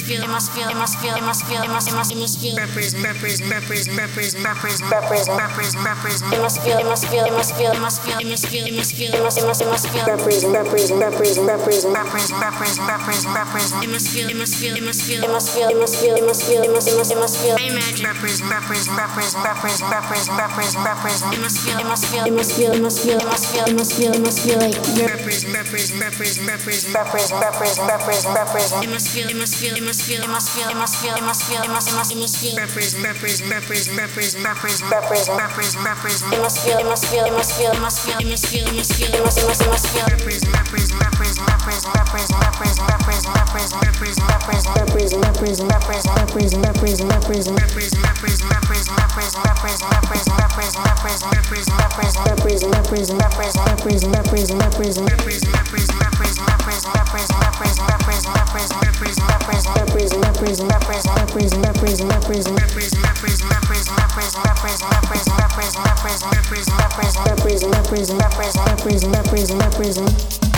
must feel, it must feel, it must feel, it must feel, it must, it must, it must feel. Represent, represent, represent, represent, represent, represent, represent, represent. It must feel, it must feel, it must feel, it must feel, it must feel, it must feel, it must, it must, it must feel. Represent, represent, represent, represent, represent, represent, represent, represent. It must feel, it must feel, it must feel, it must feel, it must feel, it must feel, it must, it must, it must feel. Imagine. Represent, represent, represent, represent, represent, represent, represent. It must feel, it must feel, it must feel, it must feel, it must feel, it must feel, it must feel like you're represent must feel. represent represent represent represent must feel. represent represent represent represent must feel. represent represent represent represent represent represent must feel. represent represent represent represent must feel. represent represent represent represent represent represent represent represent represent